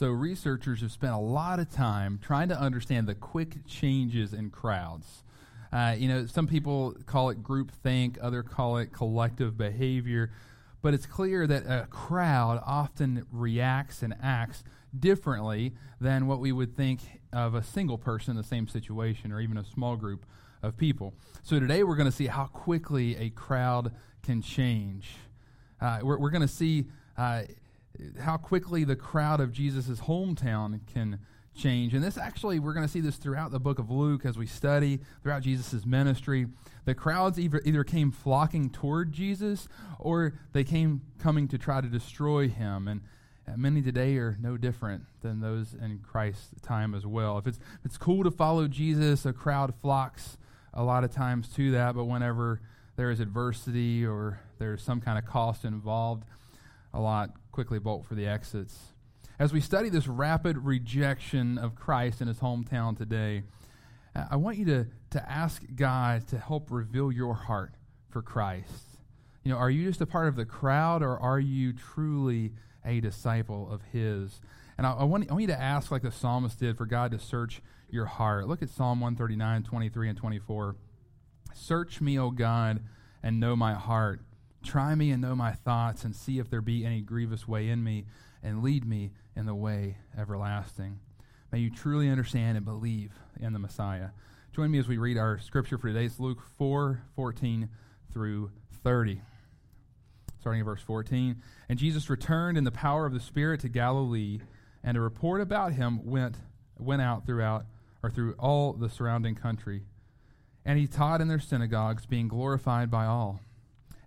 So, researchers have spent a lot of time trying to understand the quick changes in crowds. Uh, you know, some people call it group think, other call it collective behavior, but it's clear that a crowd often reacts and acts differently than what we would think of a single person in the same situation or even a small group of people. So today we're going to see how quickly a crowd can change. Uh, we're, we're going to see uh, how quickly the crowd of Jesus' hometown can change. And this actually, we're going to see this throughout the book of Luke as we study throughout Jesus' ministry. The crowds either, either came flocking toward Jesus or they came coming to try to destroy him. And many today are no different than those in Christ's time as well. If it's, if it's cool to follow Jesus, a crowd flocks a lot of times to that, but whenever there is adversity or there's some kind of cost involved, a lot quickly bolt for the exits. As we study this rapid rejection of Christ in his hometown today, I want you to, to ask God to help reveal your heart for Christ. You know, are you just a part of the crowd or are you truly a disciple of his? And I, I, want, I want you to ask, like the psalmist did, for God to search your heart. Look at Psalm 139, 23, and 24. Search me, O God, and know my heart. Try me and know my thoughts, and see if there be any grievous way in me, and lead me in the way everlasting. May you truly understand and believe in the Messiah. Join me as we read our scripture for today. It's Luke 4 14 through 30. Starting at verse 14. And Jesus returned in the power of the Spirit to Galilee, and a report about him went, went out throughout or through all the surrounding country. And he taught in their synagogues, being glorified by all.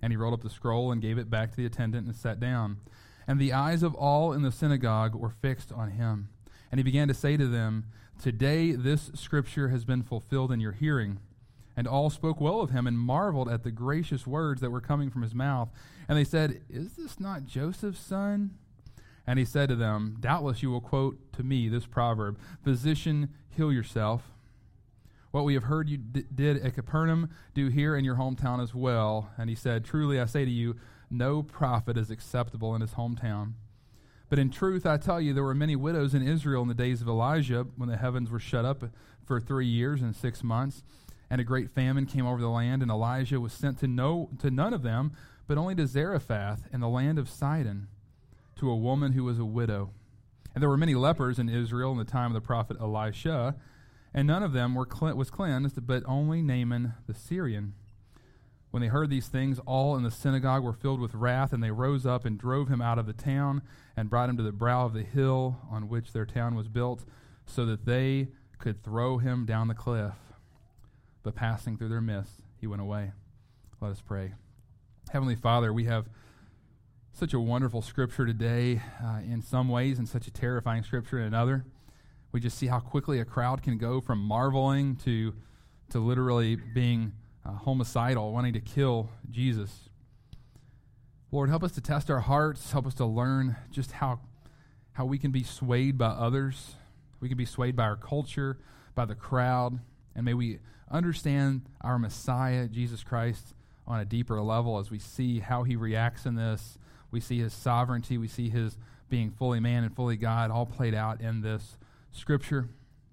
And he rolled up the scroll and gave it back to the attendant and sat down. And the eyes of all in the synagogue were fixed on him. And he began to say to them, Today this scripture has been fulfilled in your hearing. And all spoke well of him and marveled at the gracious words that were coming from his mouth. And they said, Is this not Joseph's son? And he said to them, Doubtless you will quote to me this proverb Physician, heal yourself. What we have heard you d- did at Capernaum, do here in your hometown as well. And he said, Truly I say to you, no prophet is acceptable in his hometown. But in truth, I tell you, there were many widows in Israel in the days of Elijah, when the heavens were shut up for three years and six months, and a great famine came over the land, and Elijah was sent to no to none of them, but only to Zarephath in the land of Sidon, to a woman who was a widow. And there were many lepers in Israel in the time of the prophet Elisha, and none of them were was cleansed, but only Naaman the Syrian. When they heard these things, all in the synagogue were filled with wrath, and they rose up and drove him out of the town and brought him to the brow of the hill on which their town was built, so that they could throw him down the cliff. But passing through their midst, he went away. Let us pray. Heavenly Father, we have such a wonderful scripture today uh, in some ways, and such a terrifying scripture in another. We just see how quickly a crowd can go from marveling to, to literally being uh, homicidal, wanting to kill Jesus. Lord, help us to test our hearts. Help us to learn just how, how we can be swayed by others. We can be swayed by our culture, by the crowd. And may we understand our Messiah, Jesus Christ, on a deeper level as we see how he reacts in this. We see his sovereignty. We see his being fully man and fully God all played out in this scripture.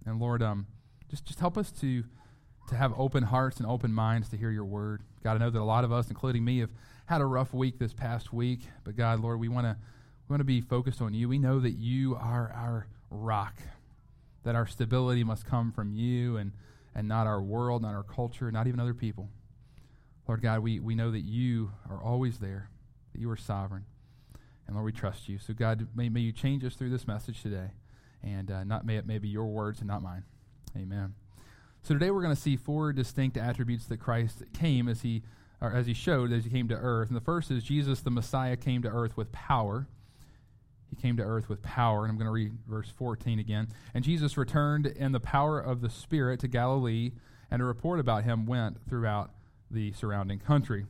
And Lord, um, just, just help us to to have open hearts and open minds to hear your word. God, I know that a lot of us, including me, have had a rough week this past week, but God, Lord, we want to we want to be focused on you. We know that you are our rock, that our stability must come from you and and not our world, not our culture, not even other people. Lord God, we, we know that you are always there, that you are sovereign. And Lord, we trust you. So, God, may, may you change us through this message today. And uh, not may it may be your words and not mine. Amen. So today we're going to see four distinct attributes that Christ came as he or as he showed as he came to earth. And the first is Jesus the Messiah came to earth with power. he came to earth with power. And I'm going to read verse 14 again. And Jesus returned in the power of the Spirit to Galilee, and a report about him went throughout the surrounding country.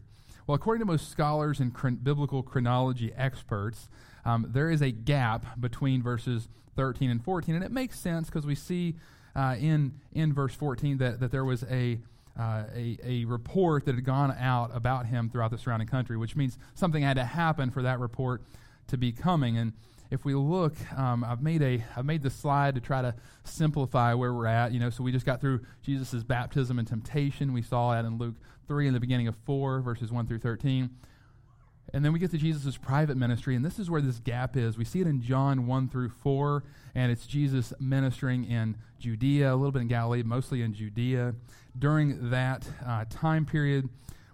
Well, according to most scholars and biblical chronology experts, um, there is a gap between verses 13 and 14, and it makes sense because we see uh, in in verse 14 that, that there was a, uh, a a report that had gone out about him throughout the surrounding country, which means something had to happen for that report to be coming. And if we look, um, I've made a I've made this slide to try to simplify where we're at. You know, so we just got through Jesus' baptism and temptation. We saw that in Luke three in the beginning of four, verses one through thirteen. And then we get to Jesus' private ministry, and this is where this gap is. We see it in John 1 through 4, and it's Jesus ministering in Judea, a little bit in Galilee, mostly in Judea. During that uh, time period,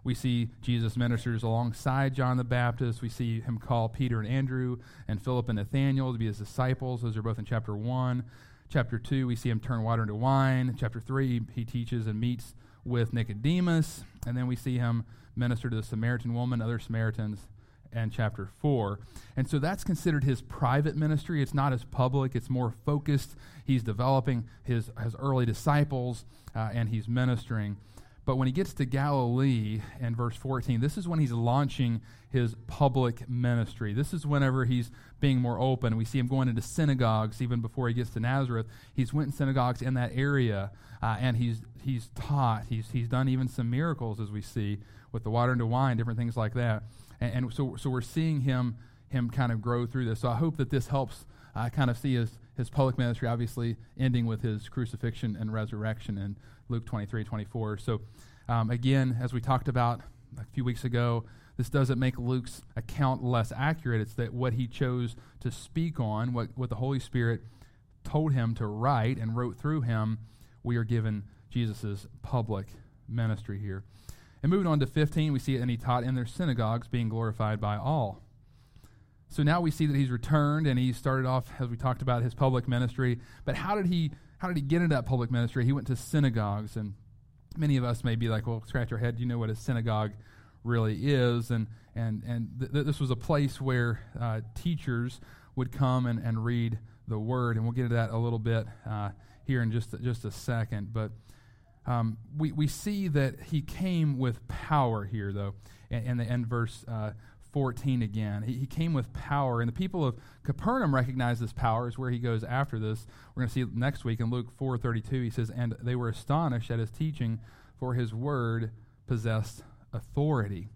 we see Jesus ministers alongside John the Baptist. We see him call Peter and Andrew and Philip and Nathaniel to be his disciples. Those are both in chapter 1. Chapter 2, we see him turn water into wine. Chapter 3, he teaches and meets with Nicodemus. And then we see him minister to the Samaritan woman, other Samaritans, and chapter 4. And so that's considered his private ministry. It's not as public, it's more focused. He's developing his, his early disciples uh, and he's ministering. But when he gets to Galilee in verse 14, this is when he's launching his public ministry. This is whenever he's being more open. We see him going into synagogues even before he gets to Nazareth. He's went in synagogues in that area, uh, and he's he's taught. He's he's done even some miracles as we see with the water into wine, different things like that. And, and so so we're seeing him him kind of grow through this. So I hope that this helps uh, kind of see his his public ministry, obviously ending with his crucifixion and resurrection in Luke 23, 24. So, um, again, as we talked about a few weeks ago, this doesn't make Luke's account less accurate. It's that what he chose to speak on, what, what the Holy Spirit told him to write and wrote through him, we are given Jesus' public ministry here. And moving on to 15, we see and he taught in their synagogues, being glorified by all. So now we see that he's returned and he started off, as we talked about, his public ministry. But how did he how did he get into that public ministry? He went to synagogues, and many of us may be like, well, scratch your head. Do you know what a synagogue really is? And and and th- th- this was a place where uh, teachers would come and, and read the word, and we'll get into that a little bit uh, here in just just a second. But um, we we see that he came with power here, though, in, in the end verse. Uh, 14 again. He, he, came with power, and the people of Capernaum recognize this power, is where he goes after this. We're going to see next week in Luke 4.32, he says, And they were astonished at his teaching, for his word possessed authority.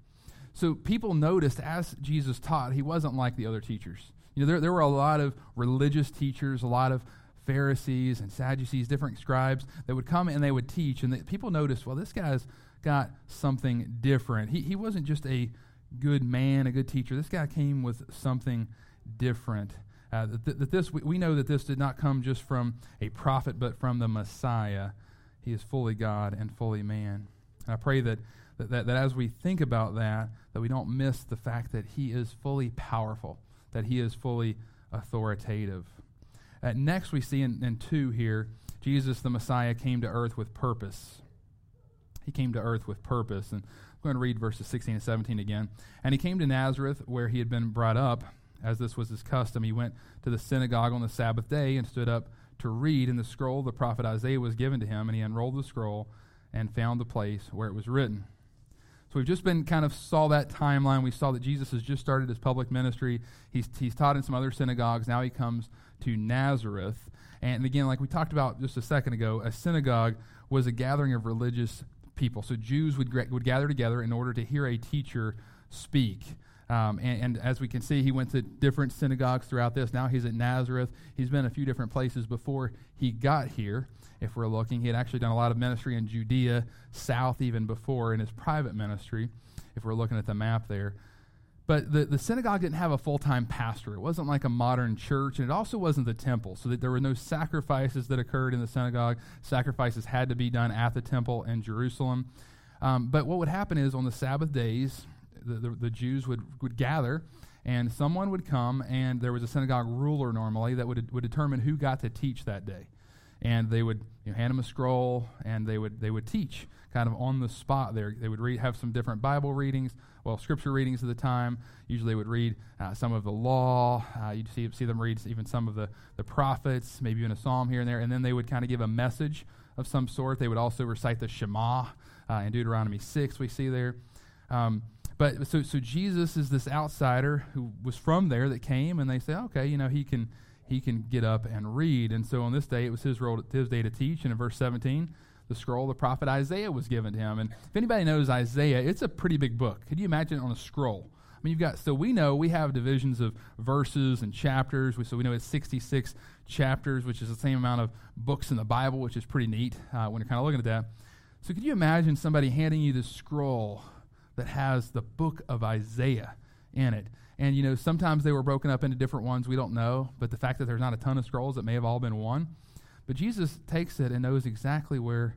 So people noticed as Jesus taught, he wasn't like the other teachers. You know, there, there were a lot of religious teachers, a lot of Pharisees and Sadducees, different scribes that would come and they would teach, and the, people noticed, well, this guy's got something different. He, he wasn't just a good man, a good teacher. This guy came with something different. Uh, that, that, this we, we know that this did not come just from a prophet, but from the Messiah. He is fully God and fully man. And I pray that, that, that, that as we think about that, that we don't miss the fact that he is fully powerful, that he is fully authoritative. Uh, next, we see in, in 2 here, Jesus the Messiah came to earth with purpose. He came to earth with purpose. And I'm going to read verses 16 and 17 again. And he came to Nazareth, where he had been brought up. As this was his custom, he went to the synagogue on the Sabbath day and stood up to read. And the scroll the prophet Isaiah was given to him, and he unrolled the scroll and found the place where it was written. So we've just been kind of saw that timeline. We saw that Jesus has just started his public ministry. He's, he's taught in some other synagogues. Now he comes to Nazareth. And again, like we talked about just a second ago, a synagogue was a gathering of religious people. So Jews would, would gather together in order to hear a teacher speak. Um, and, and, as we can see, he went to different synagogues throughout this. Now he's at Nazareth. He's been a few different places before he got here. If we're looking, he had actually done a lot of ministry in Judea, south even before in his private ministry. If we're looking at the map there, but the, the synagogue didn't have a full time pastor. It wasn't like a modern church, and it also wasn't the temple, so that there were no sacrifices that occurred in the synagogue. Sacrifices had to be done at the temple in Jerusalem. Um, but what would happen is on the Sabbath days, the, the, the, Jews would, would gather, and someone would come, and there was a synagogue ruler normally that would, would determine who got to teach that day. and they would you know, hand them a scroll, and they would they would teach kind of on the spot there. They would read, have some different Bible readings, well, scripture readings of the time. Usually they would read uh, some of the law. Uh, you'd see, see them read even some of the, the prophets, maybe even a psalm here and there. And then they would kind of give a message of some sort. They would also recite the Shema uh, in Deuteronomy 6, we see there. Um, but so, so Jesus is this outsider who was from there that came, and they say, okay, you know, he can he can get up and read. And so on this day, it was his role, his day to teach. And in verse 17, the scroll, the prophet Isaiah was given to him. And if anybody knows Isaiah, it's a pretty big book. Could you imagine on a scroll? I mean, you've got, so we know we have divisions of verses and chapters. so we know it's 66 chapters, which is the same amount of books in the Bible, which is pretty neat uh, when you're kind of looking at that. So could you imagine somebody handing you this scroll that has the book of Isaiah in it? And, you know, sometimes they were broken up into different ones. We don't know. But the fact that there's not a ton of scrolls, it may have all been one. But Jesus takes it and knows exactly where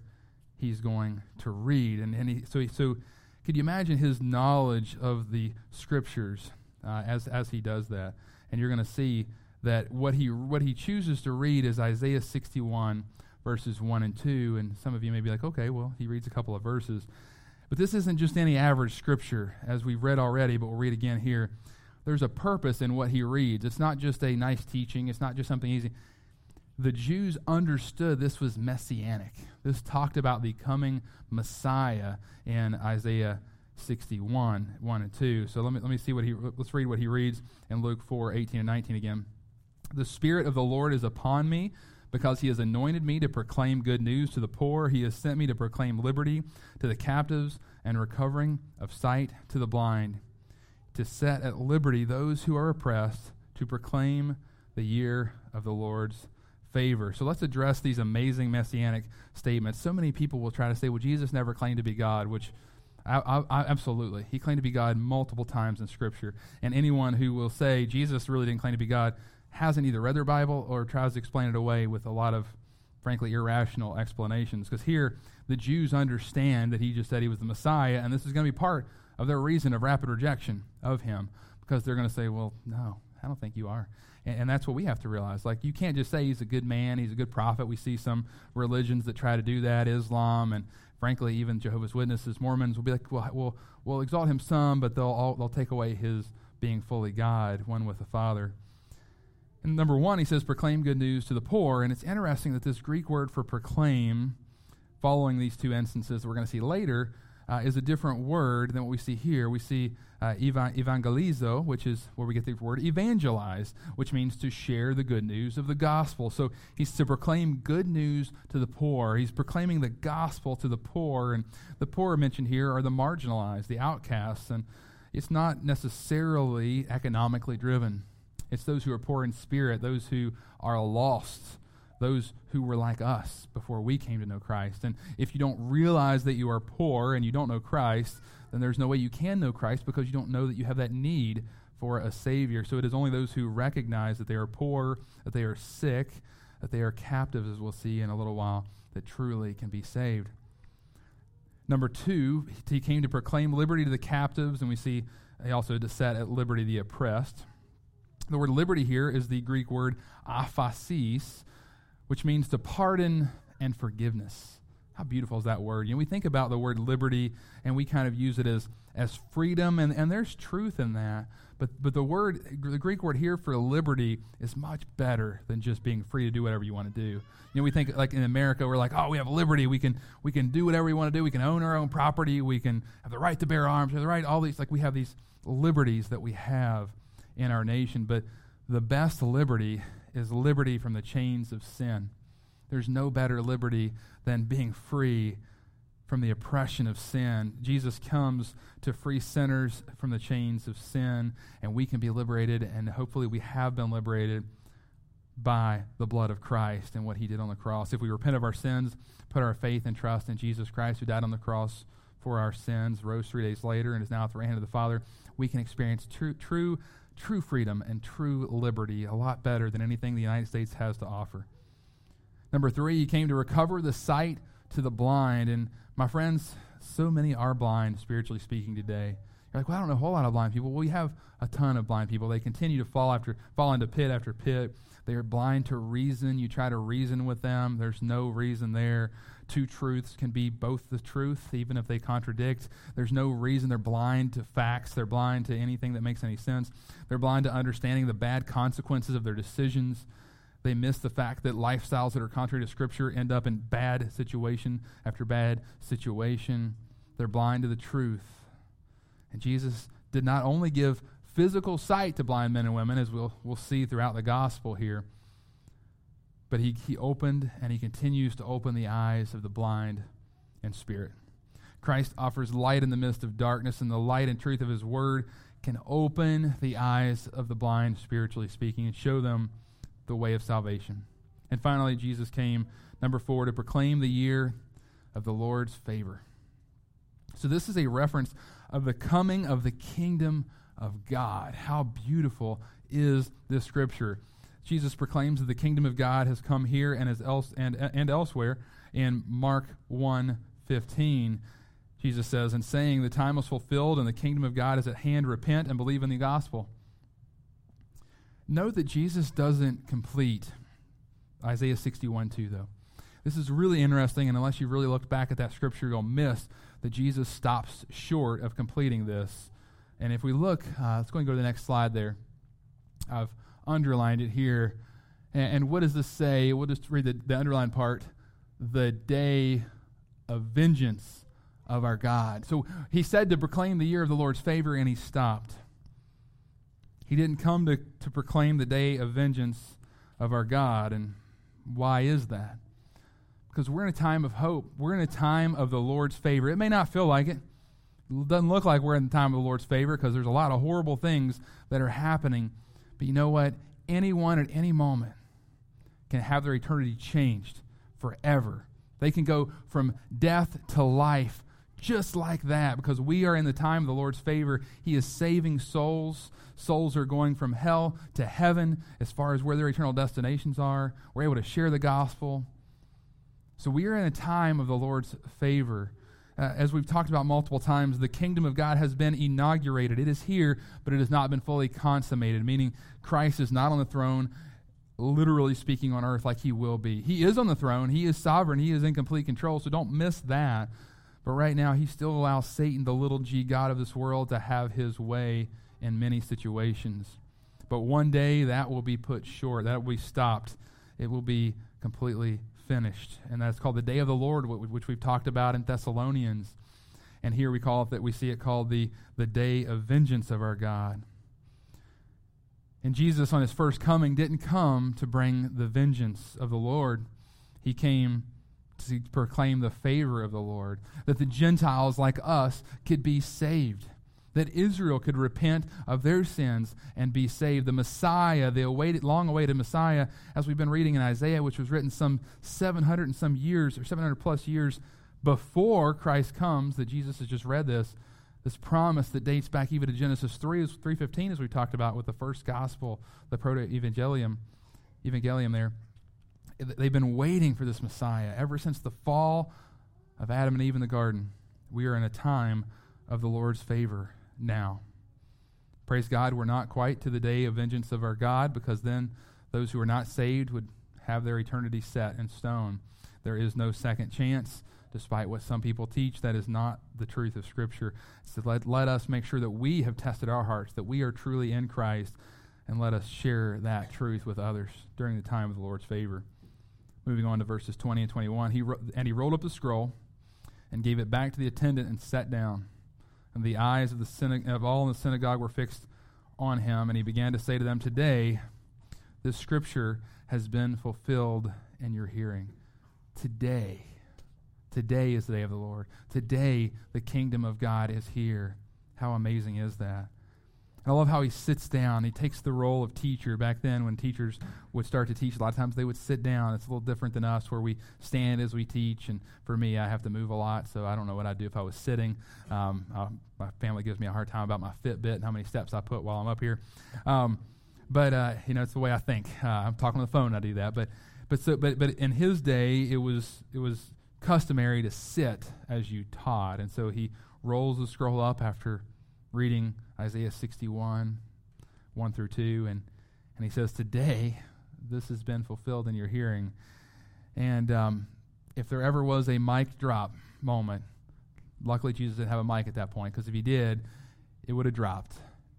he's going to read. And, and he, so, he, so could you imagine his knowledge of the scriptures uh, as, as he does that? And you're going to see that what he, what he chooses to read is Isaiah 61, verses 1 and 2. And some of you may be like, okay, well, he reads a couple of verses. But this isn't just any average scripture, as we've read already, but we'll read again here. There's a purpose in what he reads. It's not just a nice teaching, it's not just something easy the Jews understood this was messianic. This talked about the coming Messiah in Isaiah 61, 1 and 2. So let me, let me see what he, let's read what he reads in Luke 4, 18 and 19 again. The Spirit of the Lord is upon me because he has anointed me to proclaim good news to the poor. He has sent me to proclaim liberty to the captives and recovering of sight to the blind, to set at liberty those who are oppressed, to proclaim the year of the Lord's favor. So let's address these amazing messianic statements. So many people will try to say, well, Jesus never claimed to be God, which I, I, absolutely. He claimed to be God multiple times in Scripture. And anyone who will say Jesus really didn't claim to be God hasn't either read their Bible or tries to explain it away with a lot of, frankly, irrational explanations. Because here, the Jews understand that he just said he was the Messiah, and this is going to be part of their reason of rapid rejection of him. Because they're going to say, well, no, I don't think you are. And, and, that's what we have to realize. Like, you can't just say he's a good man, he's a good prophet. We see some religions that try to do that, Islam, and frankly, even Jehovah's Witnesses, Mormons will be like, well, we'll, we'll exalt him some, but they'll, all, they'll take away his being fully God, one with the Father. And number one, he says, proclaim good news to the poor. And it's interesting that this Greek word for proclaim, following these two instances that we're going to see later, uh, is a different word than what we see here. We see uh, evangelizo, which is where we get the word evangelize, which means to share the good news of the gospel. So he's to proclaim good news to the poor. He's proclaiming the gospel to the poor. And the poor mentioned here are the marginalized, the outcasts. And it's not necessarily economically driven, it's those who are poor in spirit, those who are lost those who were like us before we came to know Christ. And if you don't realize that you are poor and you don't know Christ, then there's no way you can know Christ because you don't know that you have that need for a Savior. So it is only those who recognize that they are poor, that they are sick, that they are captives, as we'll see in a little while, that truly can be saved. Number two, he came to proclaim liberty to the captives, and we see he also to set at liberty the oppressed. The word liberty here is the Greek word aphesis, which means to pardon and forgiveness. How beautiful is that word? You know, we think about the word liberty and we kind of use it as, as freedom, and, and there's truth in that. But, but the word, the Greek word here for liberty is much better than just being free to do whatever you want to do. You know, we think like in America, we're like, oh, we have liberty. We can, we can do whatever we want to do. We can own our own property. We can have the right to bear arms. We have the right, all these, like we have these liberties that we have in our nation. But the best liberty is liberty from the chains of sin. There's no better liberty than being free from the oppression of sin. Jesus comes to free sinners from the chains of sin, and we can be liberated, and hopefully we have been liberated by the blood of Christ and what he did on the cross. If we repent of our sins, put our faith and trust in Jesus Christ, who died on the cross for our sins, rose three days later, and is now at the right hand of the Father, we can experience true, true, true freedom and true liberty a lot better than anything the United States has to offer. Number three, he came to recover the sight to the blind. And my friends, so many are blind, spiritually speaking, today. You're like, well, I don't know a whole lot of blind people. Well, we have a ton of blind people. They continue to fall after fall into pit after pit. They are blind to reason. You try to reason with them, there's no reason there. Two truths can be both the truth, even if they contradict. There's no reason. They're blind to facts. They're blind to anything that makes any sense. They're blind to understanding the bad consequences of their decisions. They miss the fact that lifestyles that are contrary to Scripture end up in bad situation after bad situation. They're blind to the truth. And Jesus did not only give physical sight to blind men and women, as we'll, we'll see throughout the gospel here, but he, he opened and he continues to open the eyes of the blind in spirit. Christ offers light in the midst of darkness, and the light and truth of his word can open the eyes of the blind, spiritually speaking, and show them the way of salvation. And finally, Jesus came, number four, to proclaim the year of the Lord's favor. So, this is a reference of the coming of the kingdom of God. How beautiful is this scripture? Jesus proclaims that the kingdom of God has come here and, is else, and, and elsewhere. In Mark 1 15, Jesus says, And saying, The time was fulfilled and the kingdom of God is at hand, repent and believe in the gospel. Note that Jesus doesn't complete Isaiah 61 2, though. This is really interesting, and unless you really looked back at that scripture, you'll miss that Jesus stops short of completing this. And if we look, uh, let's go and go to the next slide there. I've underlined it here. And, and what does this say? We'll just read the, the underlined part. The day of vengeance of our God. So he said to proclaim the year of the Lord's favor, and he stopped. He didn't come to, to proclaim the day of vengeance of our God. And why is that? Because we're in a time of hope. We're in a time of the Lord's favor. It may not feel like it. It doesn't look like we're in the time of the Lord's favor because there's a lot of horrible things that are happening. But you know what? Anyone at any moment can have their eternity changed forever. They can go from death to life just like that because we are in the time of the Lord's favor. He is saving souls. Souls are going from hell to heaven as far as where their eternal destinations are. We're able to share the gospel. So we are in a time of the Lord's favor. Uh, as we've talked about multiple times, the kingdom of God has been inaugurated. It is here, but it has not been fully consummated, meaning Christ is not on the throne, literally speaking on earth like he will be. He is on the throne, he is sovereign, he is in complete control, so don't miss that. But right now, he still allows Satan, the little g God of this world, to have his way in many situations. But one day that will be put short, that will be stopped. It will be completely finished. And that's called the day of the Lord, which we've talked about in Thessalonians. And here we call it that we see it called the, the day of vengeance of our God. And Jesus, on his first coming, didn't come to bring the vengeance of the Lord. He came to proclaim the favor of the Lord, that the Gentiles like us could be saved, that Israel could repent of their sins and be saved. The Messiah, the awaited, long awaited Messiah, as we've been reading in Isaiah, which was written some 700 and some years, or 700 plus years before Christ comes, that Jesus has just read this, this promise that dates back even to Genesis 3, 3.15, as we talked about with the first gospel, the proto-evangelium, evangelium there they've been waiting for this Messiah ever since the fall of Adam and Eve in the garden. We are in a time of the Lord's favor now. Praise God, we're not quite to the day of vengeance of our God because then those who are not saved would have their eternity set in stone. There is no second chance, despite what some people teach. That is not the truth of Scripture. So let, let us make sure that we have tested our hearts, that we are truly in Christ, and let us share that truth with others during the time of the Lord's favor. Moving on to verses 20 and 21. He ro- and he rolled up the scroll and gave it back to the attendant and sat down. And the eyes of, the of all in the synagogue were fixed on him. And he began to say to them, Today, this scripture has been fulfilled in your hearing. Today. Today is the day of the Lord. Today, the kingdom of God is here. How amazing is that? I love how he sits down. He takes the role of teacher. Back then, when teachers would start to teach, a lot of times they would sit down. It's a little different than us, where we stand as we teach. And for me, I have to move a lot, so I don't know what I'd do if I was sitting. Um, my family gives me a hard time about my Fitbit and how many steps I put while I'm up here. Um, but uh, you know, it's the way I think. Uh, I'm talking on the phone. I do that. But but so but but in his day, it was it was customary to sit as you taught, and so he rolls the scroll up after reading Isaiah 61, 1 through 2, and, and he says, Today this has been fulfilled in your hearing. And um, if there ever was a mic drop moment, luckily Jesus didn't have a mic at that point, because if he did, it would have dropped.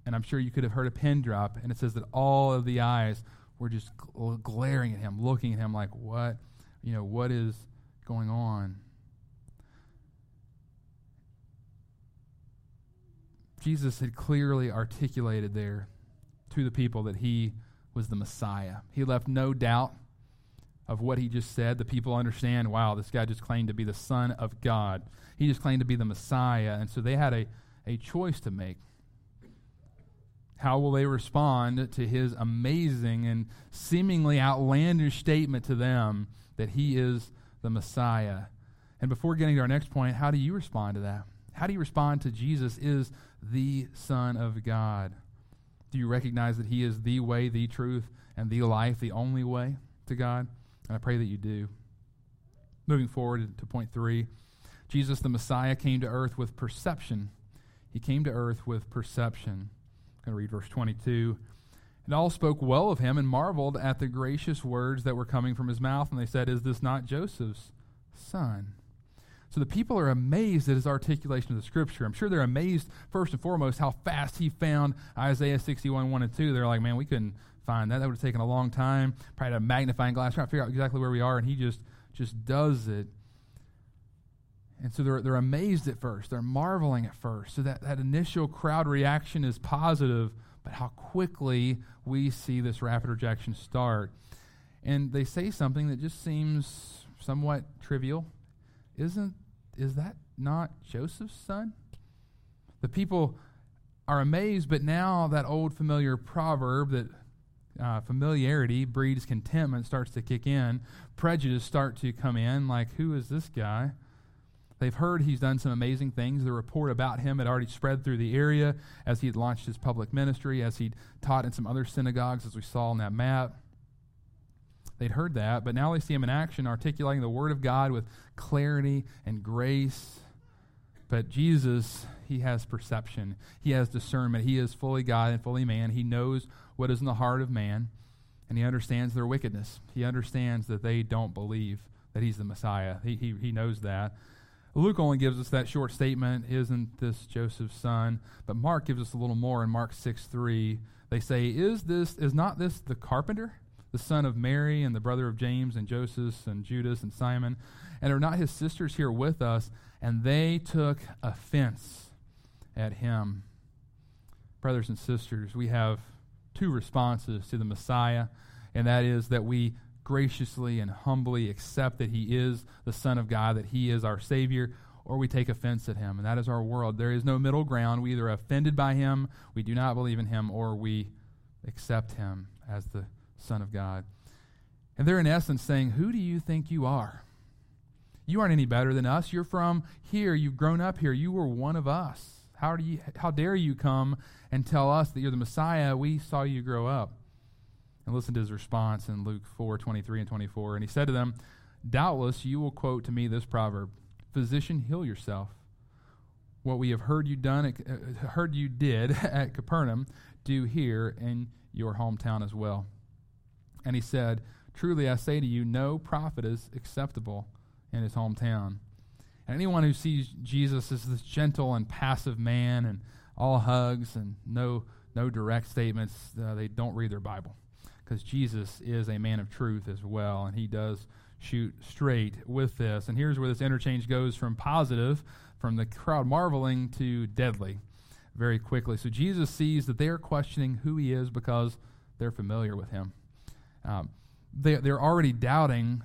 And I'm sure you could have heard a pin drop, and it says that all of the eyes were just gl- glaring at him, looking at him like, what, you know, what is going on? Jesus had clearly articulated there to the people that he was the Messiah. He left no doubt of what he just said. The people understand, wow, this guy just claimed to be the Son of God. He just claimed to be the Messiah. And so they had a, a choice to make. How will they respond to his amazing and seemingly outlandish statement to them that he is the Messiah? And before getting to our next point, how do you respond to that? How do you respond to Jesus is the Son of God? Do you recognize that he is the way, the truth, and the life, the only way to God? And I pray that you do. Moving forward to point three Jesus, the Messiah, came to earth with perception. He came to earth with perception. I'm going to read verse 22. And all spoke well of him and marveled at the gracious words that were coming from his mouth. And they said, Is this not Joseph's son? So the people are amazed at his articulation of the scripture. I'm sure they're amazed, first and foremost, how fast he found Isaiah 61, 1 and 2. They're like, man, we couldn't find that. That would have taken a long time. Probably a magnifying glass trying to figure out exactly where we are. And he just, just does it. And so they're, they're amazed at first. They're marveling at first. So that, that initial crowd reaction is positive, but how quickly we see this rapid rejection start. And they say something that just seems somewhat trivial. Isn't is that not Joseph's son? The people are amazed, but now that old familiar proverb that uh, familiarity breeds contentment starts to kick in. Prejudice start to come in, like, who is this guy? They've heard he's done some amazing things. The report about him had already spread through the area as he had launched his public ministry, as he'd taught in some other synagogues, as we saw on that map. They'd heard that, but now they see him in action, articulating the Word of God with clarity and grace. But Jesus, he has perception, he has discernment. He is fully God and fully man. He knows what is in the heart of man, and he understands their wickedness. He understands that they don't believe that he's the Messiah. He, he, he knows that. Luke only gives us that short statement, isn't this Joseph's son? But Mark gives us a little more in Mark 6 3. They say, Is this is not this the carpenter, the son of Mary, and the brother of James and Joseph and Judas and Simon? And are not his sisters here with us? And they took offense at him. Brothers and sisters, we have two responses to the Messiah, and that is that we graciously and humbly accept that he is the Son of God, that he is our Savior, or we take offense at him. And that is our world. There is no middle ground. We either are offended by him, we do not believe in him, or we accept him as the Son of God. And they're in essence saying, Who do you think you are? You aren't any better than us. You're from here. You've grown up here. You were one of us. How, do you, how dare you come and tell us that you're the Messiah? We saw you grow up. And listen to his response in Luke 4 23 and 24. And he said to them, Doubtless you will quote to me this proverb Physician, heal yourself. What we have heard you done, uh, heard you did at Capernaum, do here in your hometown as well. And he said, Truly I say to you, no prophet is acceptable in his hometown. And anyone who sees Jesus as this gentle and passive man and all hugs and no no direct statements, uh, they don't read their Bible because Jesus is a man of truth as well, and he does shoot straight with this. And here's where this interchange goes from positive, from the crowd marveling, to deadly very quickly. So Jesus sees that they are questioning who he is because they're familiar with him. Um, they, they're already doubting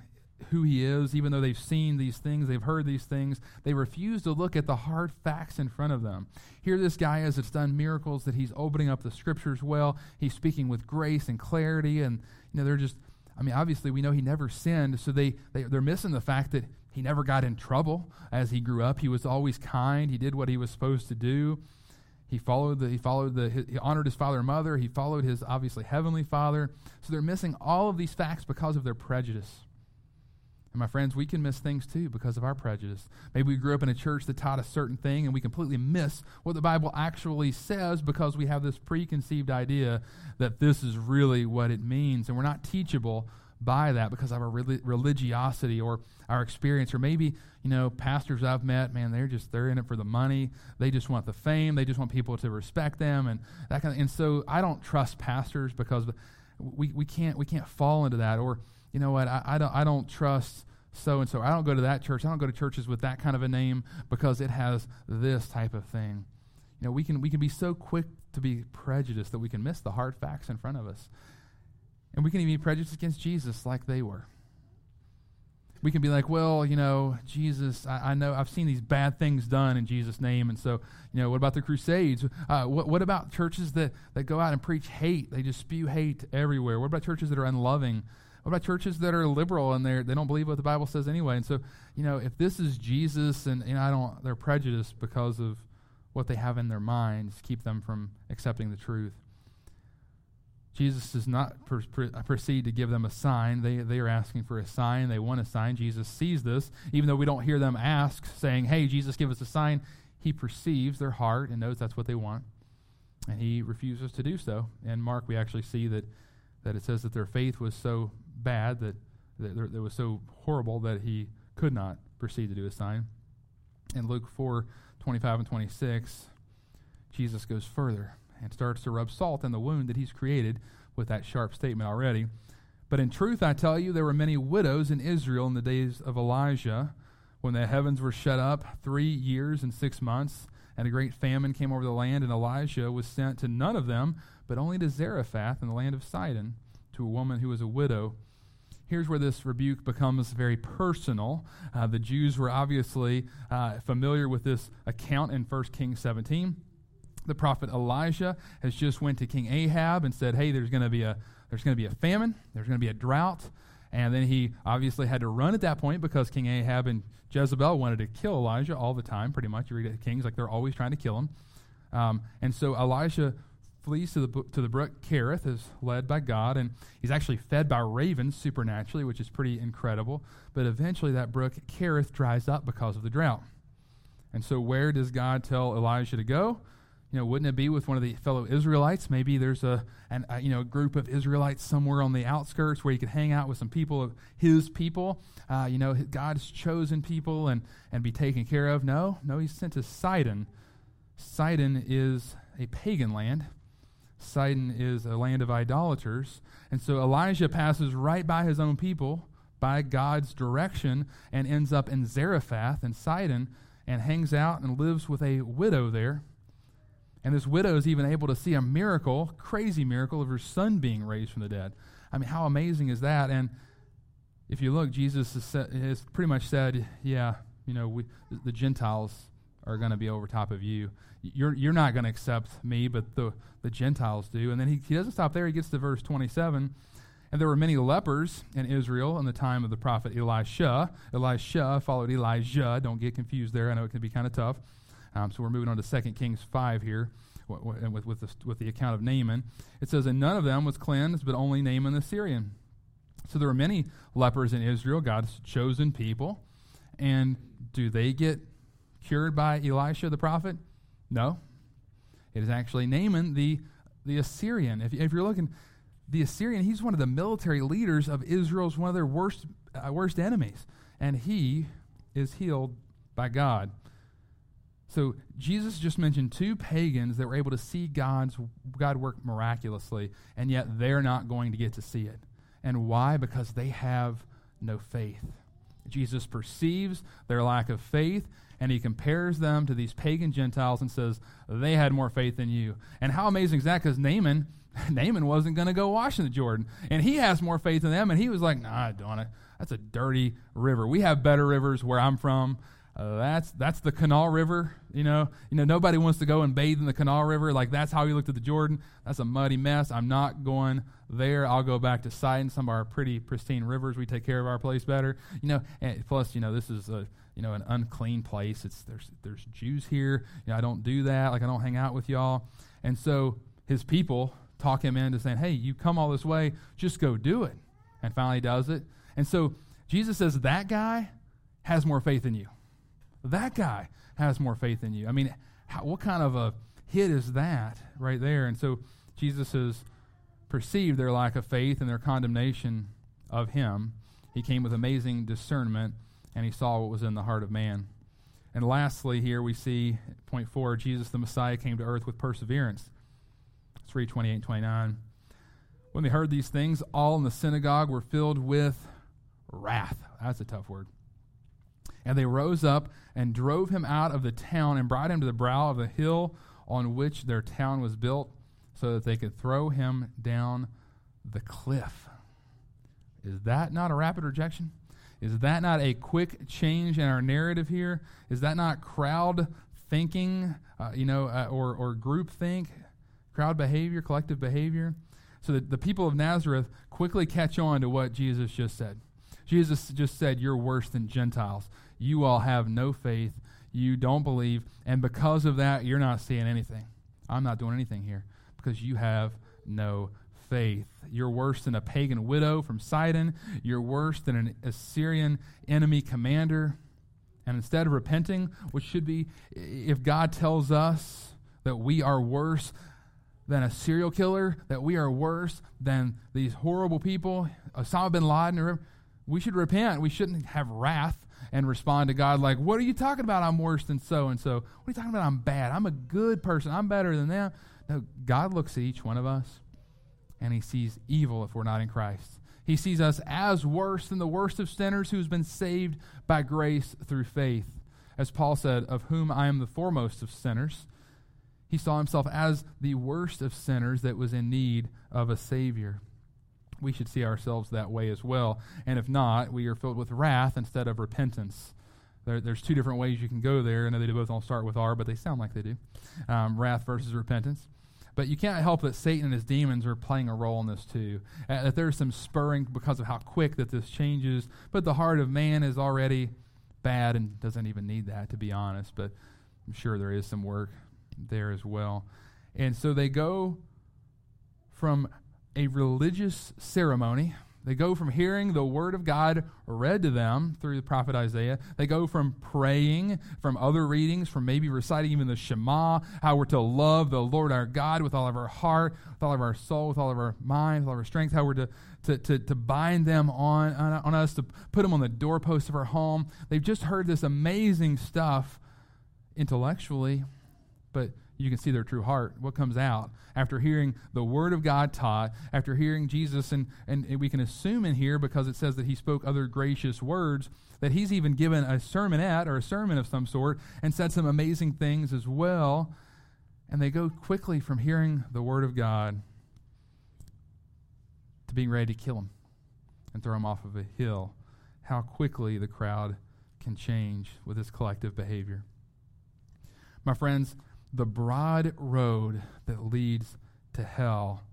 who he is, even though they've seen these things, they've heard these things. They refuse to look at the hard facts in front of them. Here, this guy is that's done miracles, that he's opening up the scriptures well. He's speaking with grace and clarity, and you know they're just. I mean, obviously, we know he never sinned, so they, they they're missing the fact that he never got in trouble as he grew up. He was always kind. He did what he was supposed to do. He followed the he followed the he honored his father and mother. He followed his obviously heavenly father. So they're missing all of these facts because of their prejudice. And my friends, we can miss things too because of our prejudice. Maybe we grew up in a church that taught a certain thing and we completely miss what the Bible actually says because we have this preconceived idea that this is really what it means. And we're not teachable by that because of our religiosity or our experience. Or maybe, you know, pastors I've met, man, they're just, they're in it for the money. They just want the fame. They just want people to respect them and that kind of, and so I don't trust pastors because we, we can't, we can't fall into that. Or, you know what, I, I don't, I don't trust so and so. I don't go to that church. I don't go to churches with that kind of a name because it has this type of thing. You know, we can we can be so quick to be prejudiced that we can miss the hard facts in front of us. And we can even be prejudiced against Jesus like they were. We can be like, well, you know, Jesus, I, I know I've seen these bad things done in Jesus' name. And so, you know, what about the Crusades? Uh, what, what about churches that, that go out and preach hate? They just spew hate everywhere. What about churches that are unloving? What about churches that are liberal and they they don't believe what the Bible says anyway? And so, you know, if this is Jesus and, and I don't, they're prejudiced because of what they have in their minds, keep them from accepting the truth. Jesus does not proceed to give them a sign. They, they are asking for a sign. They want a sign. Jesus sees this. Even though we don't hear them ask, saying, Hey, Jesus, give us a sign, he perceives their heart and knows that's what they want. And he refuses to do so. In Mark, we actually see that, that it says that their faith was so bad, that, that, that was so horrible that he could not proceed to do a sign. In Luke 4 25 and 26, Jesus goes further and starts to rub salt in the wound that he's created with that sharp statement already. But in truth, I tell you, there were many widows in Israel in the days of Elijah when the heavens were shut up three years and six months, and a great famine came over the land, and Elijah was sent to none of them, but only to Zarephath in the land of Sidon, to a woman who was a widow here's where this rebuke becomes very personal. Uh, the Jews were obviously uh, familiar with this account in 1 Kings 17. The prophet Elijah has just went to King Ahab and said, "Hey, there's going to be a there's going to be a famine. There's going to be a drought." And then he obviously had to run at that point because King Ahab and Jezebel wanted to kill Elijah all the time, pretty much. You read at Kings, like they're always trying to kill him. Um, and so Elijah flees to the, to the brook Kerith, is led by God, and he's actually fed by ravens supernaturally, which is pretty incredible. But eventually, that brook Kerith dries up because of the drought. And so, where does God tell Elijah to go? You know, wouldn't it be with one of the fellow Israelites? Maybe there's a, an, a you know a group of Israelites somewhere on the outskirts where he could hang out with some people of his people. Uh, you know, God's chosen people and and be taken care of. No, no, he's sent to Sidon. Sidon is a pagan land. Sidon is a land of idolaters. And so Elijah passes right by his own people by God's direction and ends up in Zarephath and Sidon and hangs out and lives with a widow there. And this widow is even able to see a miracle, crazy miracle, of her son being raised from the dead. I mean, how amazing is that? And if you look, Jesus has, said, has pretty much said, yeah, you know, we, the Gentiles are going to be over top of you. You're, you're not going to accept me, but the, the Gentiles do. And then he, he doesn't stop there. He gets to verse 27. And there were many lepers in Israel in the time of the prophet Elisha. Elisha followed Elijah. Don't get confused there. I know it can be kind of tough. Um, so we're moving on to 2 Kings 5 here with, with, the, with the account of Naaman. It says, And none of them was cleansed, but only Naaman the Syrian. So there were many lepers in Israel, God's chosen people. And do they get cured by Elisha the prophet? No. It is actually Naaman the, the Assyrian. If, if you're looking, the Assyrian, he's one of the military leaders of Israel's one of their worst, uh, worst enemies. And he is healed by God. So Jesus just mentioned two pagans that were able to see God's God work miraculously, and yet they're not going to get to see it. And why? Because they have no faith. Jesus perceives their lack of faith, and he compares them to these pagan Gentiles and says, they had more faith than you. And how amazing is that? Because Naaman, Naaman wasn't going to go wash in the Jordan. And he has more faith than them, and he was like, nah, don't it. That's a dirty river. We have better rivers where I'm from. Uh, that's that's the Canal River. You know, you know nobody wants to go and bathe in the Canal River. Like that's how he looked at the Jordan. That's a muddy mess. I'm not going there. I'll go back to Sidon, some of our pretty pristine rivers. We take care of our place better. You know, and plus, you know, this is a you know an unclean place. It's there's there's Jews here. You know, I don't do that. Like I don't hang out with y'all. And so his people talk him into saying, "Hey, you come all this way, just go do it." And finally, does it. And so Jesus says that guy has more faith in you. That guy has more faith than you. I mean, how, what kind of a hit is that right there? And so Jesus has perceived their lack of faith and their condemnation of him. He came with amazing discernment and he saw what was in the heart of man. And lastly, here we see point four Jesus the Messiah came to earth with perseverance. 3 28 and 29. When they heard these things, all in the synagogue were filled with wrath. That's a tough word. And they rose up and drove him out of the town and brought him to the brow of the hill on which their town was built, so that they could throw him down the cliff. Is that not a rapid rejection? Is that not a quick change in our narrative here? Is that not crowd thinking, uh, you know, uh, or, or group think, crowd behavior, collective behavior? So that the people of Nazareth quickly catch on to what Jesus just said. Jesus just said, You're worse than Gentiles. You all have no faith. You don't believe. And because of that, you're not seeing anything. I'm not doing anything here because you have no faith. You're worse than a pagan widow from Sidon. You're worse than an Assyrian enemy commander. And instead of repenting, which should be, if God tells us that we are worse than a serial killer, that we are worse than these horrible people, Osama bin Laden, we should repent. We shouldn't have wrath and respond to God like, What are you talking about? I'm worse than so and so. What are you talking about? I'm bad. I'm a good person. I'm better than them. No, God looks at each one of us and he sees evil if we're not in Christ. He sees us as worse than the worst of sinners who's been saved by grace through faith. As Paul said, of whom I am the foremost of sinners. He saw himself as the worst of sinners that was in need of a Savior. We should see ourselves that way as well. And if not, we are filled with wrath instead of repentance. There, there's two different ways you can go there. I know they both all start with R, but they sound like they do. Um, wrath versus repentance. But you can't help that Satan and his demons are playing a role in this too. Uh, that there's some spurring because of how quick that this changes. But the heart of man is already bad and doesn't even need that, to be honest. But I'm sure there is some work there as well. And so they go from a religious ceremony they go from hearing the word of God read to them through the prophet Isaiah. They go from praying, from other readings, from maybe reciting even the Shema, how we're to love the Lord our God with all of our heart, with all of our soul, with all of our mind, with all of our strength, how we're to, to, to, to bind them on, on, on us, to put them on the doorposts of our home. They've just heard this amazing stuff intellectually, but you can see their true heart, what comes out after hearing the Word of God taught, after hearing Jesus, and, and we can assume in here, because it says that he spoke other gracious words, that he's even given a sermonette or a sermon of some sort and said some amazing things as well. And they go quickly from hearing the Word of God to being ready to kill him and throw him off of a hill. How quickly the crowd can change with this collective behavior. My friends, the broad road that leads to hell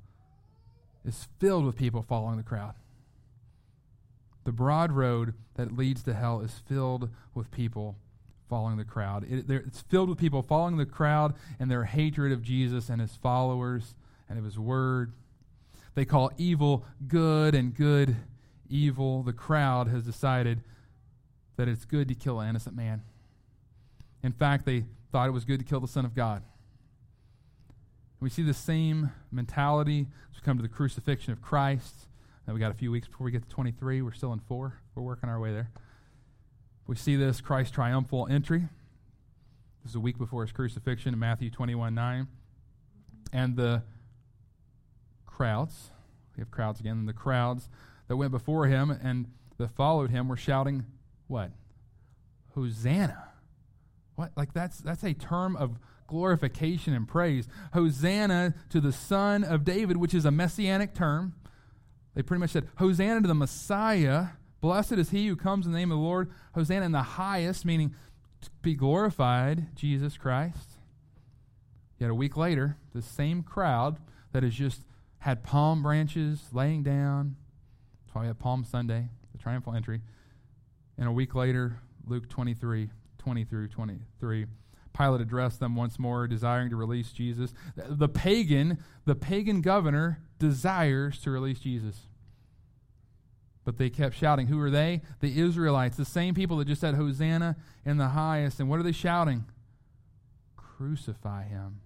is filled with people following the crowd. The broad road that leads to hell is filled with people following the crowd. It, it's filled with people following the crowd and their hatred of Jesus and his followers and of his word. They call evil good and good evil. The crowd has decided that it's good to kill an innocent man. In fact, they thought it was good to kill the Son of God. We see the same mentality as we come to the crucifixion of Christ. Now we got a few weeks before we get to 23. We're still in 4. We're working our way there. We see this Christ's triumphal entry. This is a week before his crucifixion in Matthew 21 9. And the crowds, we have crowds again, the crowds that went before him and that followed him were shouting, what? Hosanna. What? Like that's that's a term of glorification and praise. Hosanna to the Son of David, which is a messianic term. They pretty much said, Hosanna to the Messiah. Blessed is he who comes in the name of the Lord. Hosanna in the highest, meaning to be glorified, Jesus Christ. Yet a week later, the same crowd that has just had palm branches laying down. That's why we have Palm Sunday, the triumphal entry. And a week later, Luke 23 20 through 23. Pilate addressed them once more, desiring to release Jesus. The pagan, the pagan governor desires to release Jesus. But they kept shouting. Who are they? The Israelites, the same people that just said, Hosanna in the highest. And what are they shouting? Crucify him.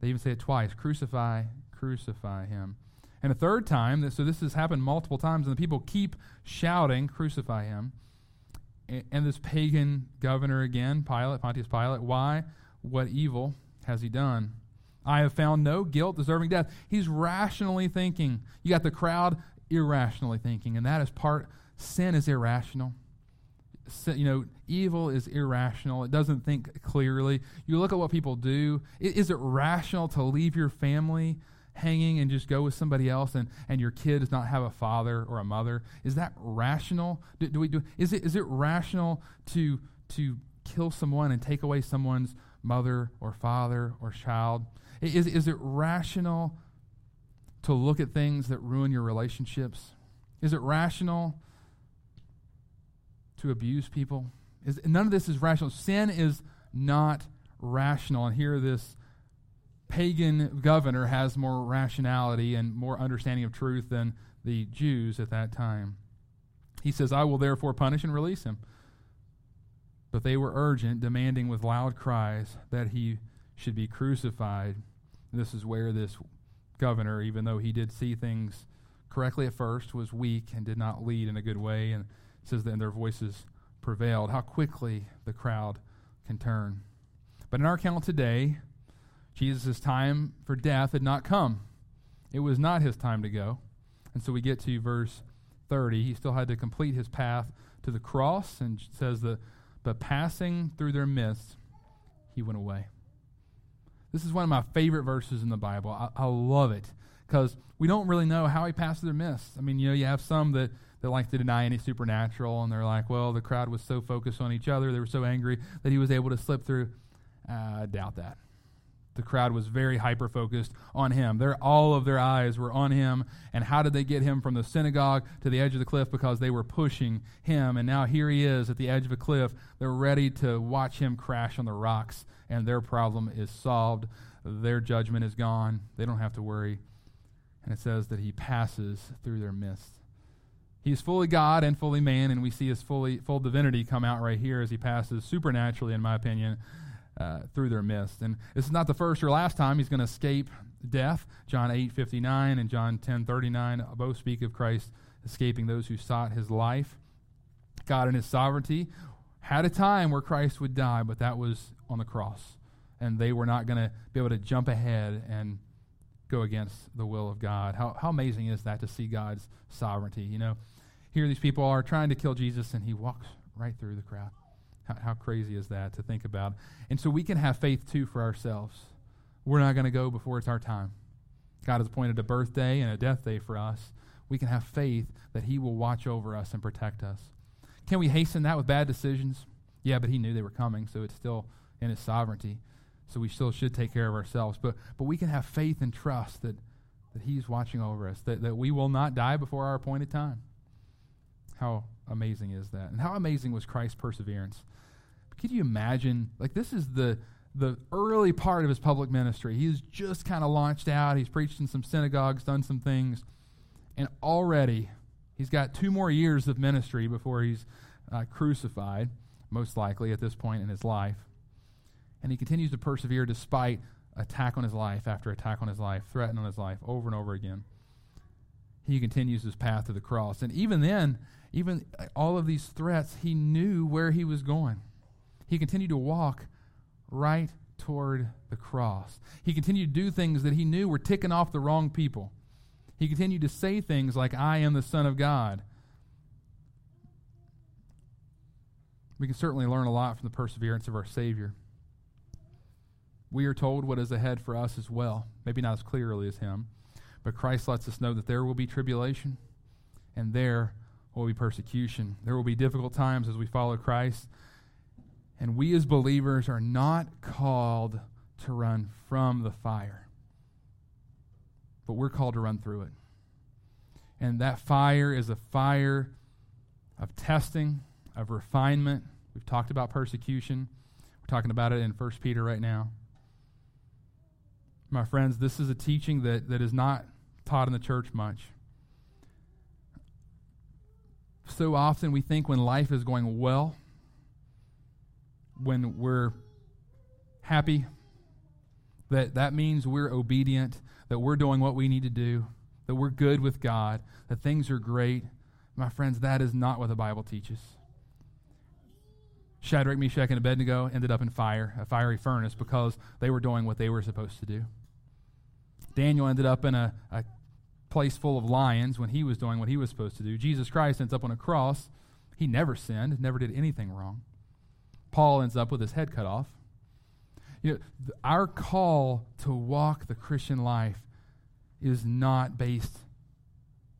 They even say it twice crucify, crucify him. And a third time, so this has happened multiple times, and the people keep shouting, crucify him. And this pagan governor again, Pilate, Pontius Pilate, why? What evil has he done? I have found no guilt deserving death. He's rationally thinking. You got the crowd irrationally thinking, and that is part, sin is irrational. Sin, You know, evil is irrational. It doesn't think clearly. You look at what people do. Is it rational to leave your family hanging and just go with somebody else and, and your kid does not have a father or a mother? Is that rational? Do, do we do is it is it rational to to kill someone and take away someone's mother or father or child? Is, is it rational to look at things that ruin your relationships? Is it rational to abuse people? Is, none of this is rational. Sin is not rational. And here, this pagan governor has more rationality and more understanding of truth than the Jews at that time. He says, I will therefore punish and release him. But they were urgent, demanding with loud cries that he should be crucified. This is where this governor, even though he did see things correctly at first, was weak and did not lead in a good way. And says that their voices prevailed. How quickly the crowd can turn. But in our account today, Jesus' time for death had not come. It was not his time to go. And so we get to verse 30. He still had to complete his path to the cross and says that, but passing through their midst, he went away. This is one of my favorite verses in the Bible. I, I love it because we don't really know how he passed through their midst. I mean, you know, you have some that, that like to deny any supernatural, and they're like, well, the crowd was so focused on each other, they were so angry that he was able to slip through. Uh, I doubt that the crowd was very hyper focused on him. Their, all of their eyes were on him. And how did they get him from the synagogue to the edge of the cliff? Because they were pushing him. And now here he is at the edge of a cliff. They're ready to watch him crash on the rocks, and their problem is solved. Their judgment is gone. They don't have to worry. And it says that he passes through their midst. He is fully God and fully man, and we see his fully, full divinity come out right here as he passes supernaturally, in my opinion, uh, through their midst. And this is not the first or last time he's going to escape death. John 8 59 and John 10 39 both speak of Christ escaping those who sought his life. God, in his sovereignty, had a time where Christ would die, but that was on the cross. And they were not going to be able to jump ahead and go against the will of God. How, how amazing is that to see God's sovereignty? You know, here these people are trying to kill Jesus, and he walks right through the crowd. How, how crazy is that to think about? And so we can have faith too for ourselves. We're not going to go before it's our time. God has appointed a birthday and a death day for us. We can have faith that He will watch over us and protect us. Can we hasten that with bad decisions? Yeah, but He knew they were coming, so it's still in His sovereignty. So we still should take care of ourselves. But, but we can have faith and trust that, that He's watching over us, that, that we will not die before our appointed time. How amazing is that? And how amazing was Christ's perseverance? Could you imagine? Like, this is the the early part of his public ministry. He's just kind of launched out. He's preached in some synagogues, done some things, and already he's got two more years of ministry before he's uh, crucified, most likely at this point in his life. And he continues to persevere despite attack on his life after attack on his life, threat on his life over and over again. He continues his path to the cross. And even then, even all of these threats, he knew where he was going. He continued to walk right toward the cross. He continued to do things that he knew were ticking off the wrong people. He continued to say things like, I am the Son of God. We can certainly learn a lot from the perseverance of our Savior. We are told what is ahead for us as well, maybe not as clearly as him, but Christ lets us know that there will be tribulation and there will be persecution. There will be difficult times as we follow Christ. And we as believers are not called to run from the fire, but we're called to run through it. And that fire is a fire of testing, of refinement. We've talked about persecution. We're talking about it in 1 Peter right now. My friends, this is a teaching that, that is not taught in the church much. so often we think when life is going well, when we're happy, that that means we're obedient, that we're doing what we need to do, that we're good with God, that things are great. My friends, that is not what the Bible teaches. Shadrach, Meshach, and Abednego ended up in fire, a fiery furnace, because they were doing what they were supposed to do. Daniel ended up in a, a place full of lions when he was doing what he was supposed to do. Jesus Christ ends up on a cross. He never sinned, never did anything wrong. Paul ends up with his head cut off. You know, th- our call to walk the Christian life is not based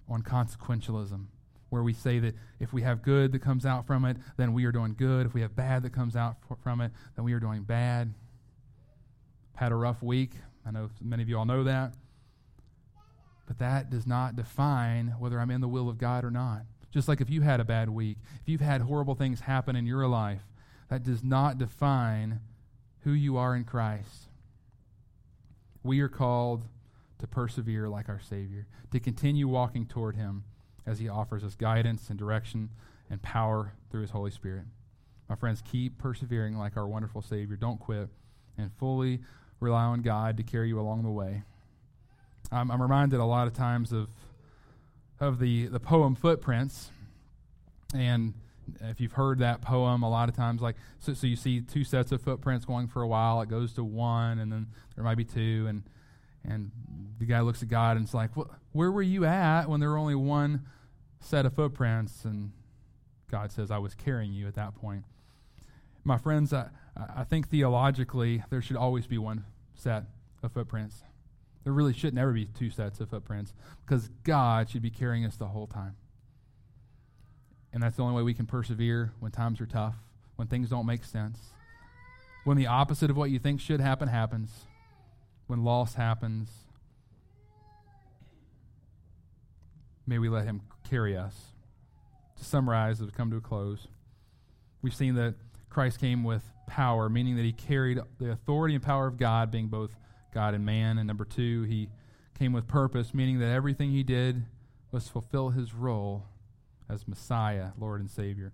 on consequentialism, where we say that if we have good that comes out from it, then we are doing good. If we have bad that comes out from it, then we are doing bad. Had a rough week. I know many of you all know that. But that does not define whether I'm in the will of God or not. Just like if you had a bad week, if you've had horrible things happen in your life, that does not define who you are in Christ. We are called to persevere like our Savior, to continue walking toward Him as He offers us guidance and direction and power through His Holy Spirit. My friends, keep persevering like our wonderful Savior. Don't quit and fully rely on God to carry you along the way. I'm, I'm reminded a lot of times of of the the poem Footprints, and if you've heard that poem, a lot of times, like so, so you see two sets of footprints going for a while. It goes to one, and then there might be two, and and the guy looks at God and it's like, well, where were you at when there were only one set of footprints? And God says, I was carrying you at that point. My friends, I, I think theologically there should always be one set of footprints. There really should never be two sets of footprints because God should be carrying us the whole time. And that's the only way we can persevere when times are tough, when things don't make sense, when the opposite of what you think should happen happens, when loss happens. May we let Him carry us. To summarize, as we come to a close, we've seen that Christ came with power, meaning that He carried the authority and power of God, being both God and man. And number two, he came with purpose, meaning that everything he did was fulfill his role as Messiah, Lord and Savior.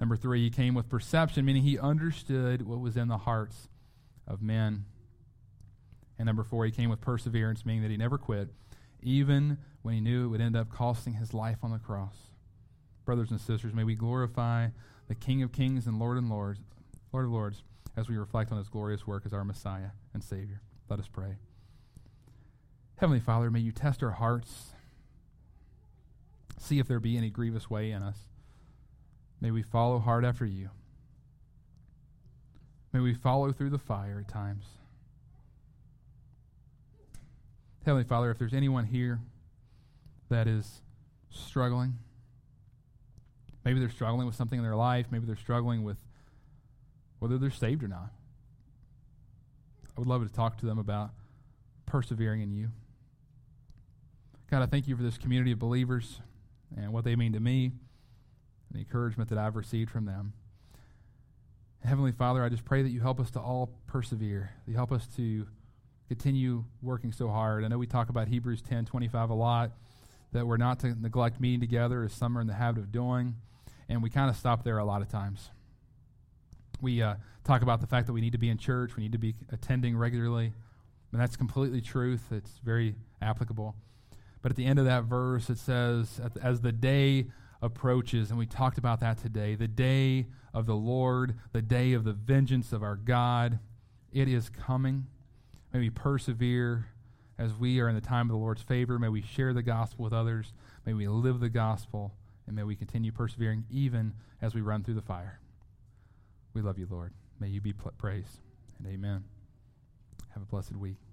Number three, he came with perception, meaning he understood what was in the hearts of men. And number four, he came with perseverance, meaning that he never quit, even when he knew it would end up costing his life on the cross. Brothers and sisters, may we glorify the King of Kings and Lord and Lords, Lord of Lords, as we reflect on his glorious work as our Messiah and Savior. Let us pray. Heavenly Father, may you test our hearts. See if there be any grievous way in us. May we follow hard after you. May we follow through the fire at times. Heavenly Father, if there's anyone here that is struggling, maybe they're struggling with something in their life, maybe they're struggling with whether they're saved or not. I would love to talk to them about persevering in you. God, I thank you for this community of believers and what they mean to me and the encouragement that I've received from them. Heavenly Father, I just pray that you help us to all persevere. You help us to continue working so hard. I know we talk about Hebrews 10 25 a lot, that we're not to neglect meeting together as some are in the habit of doing. And we kind of stop there a lot of times. We uh, talk about the fact that we need to be in church, we need to be attending regularly. And that's completely truth. It's very applicable. But at the end of that verse, it says, as the day approaches, and we talked about that today, the day of the Lord, the day of the vengeance of our God, it is coming. May we persevere as we are in the time of the Lord's favor. May we share the gospel with others. May we live the gospel. And may we continue persevering even as we run through the fire. We love you, Lord. May you be praised. And amen. Have a blessed week.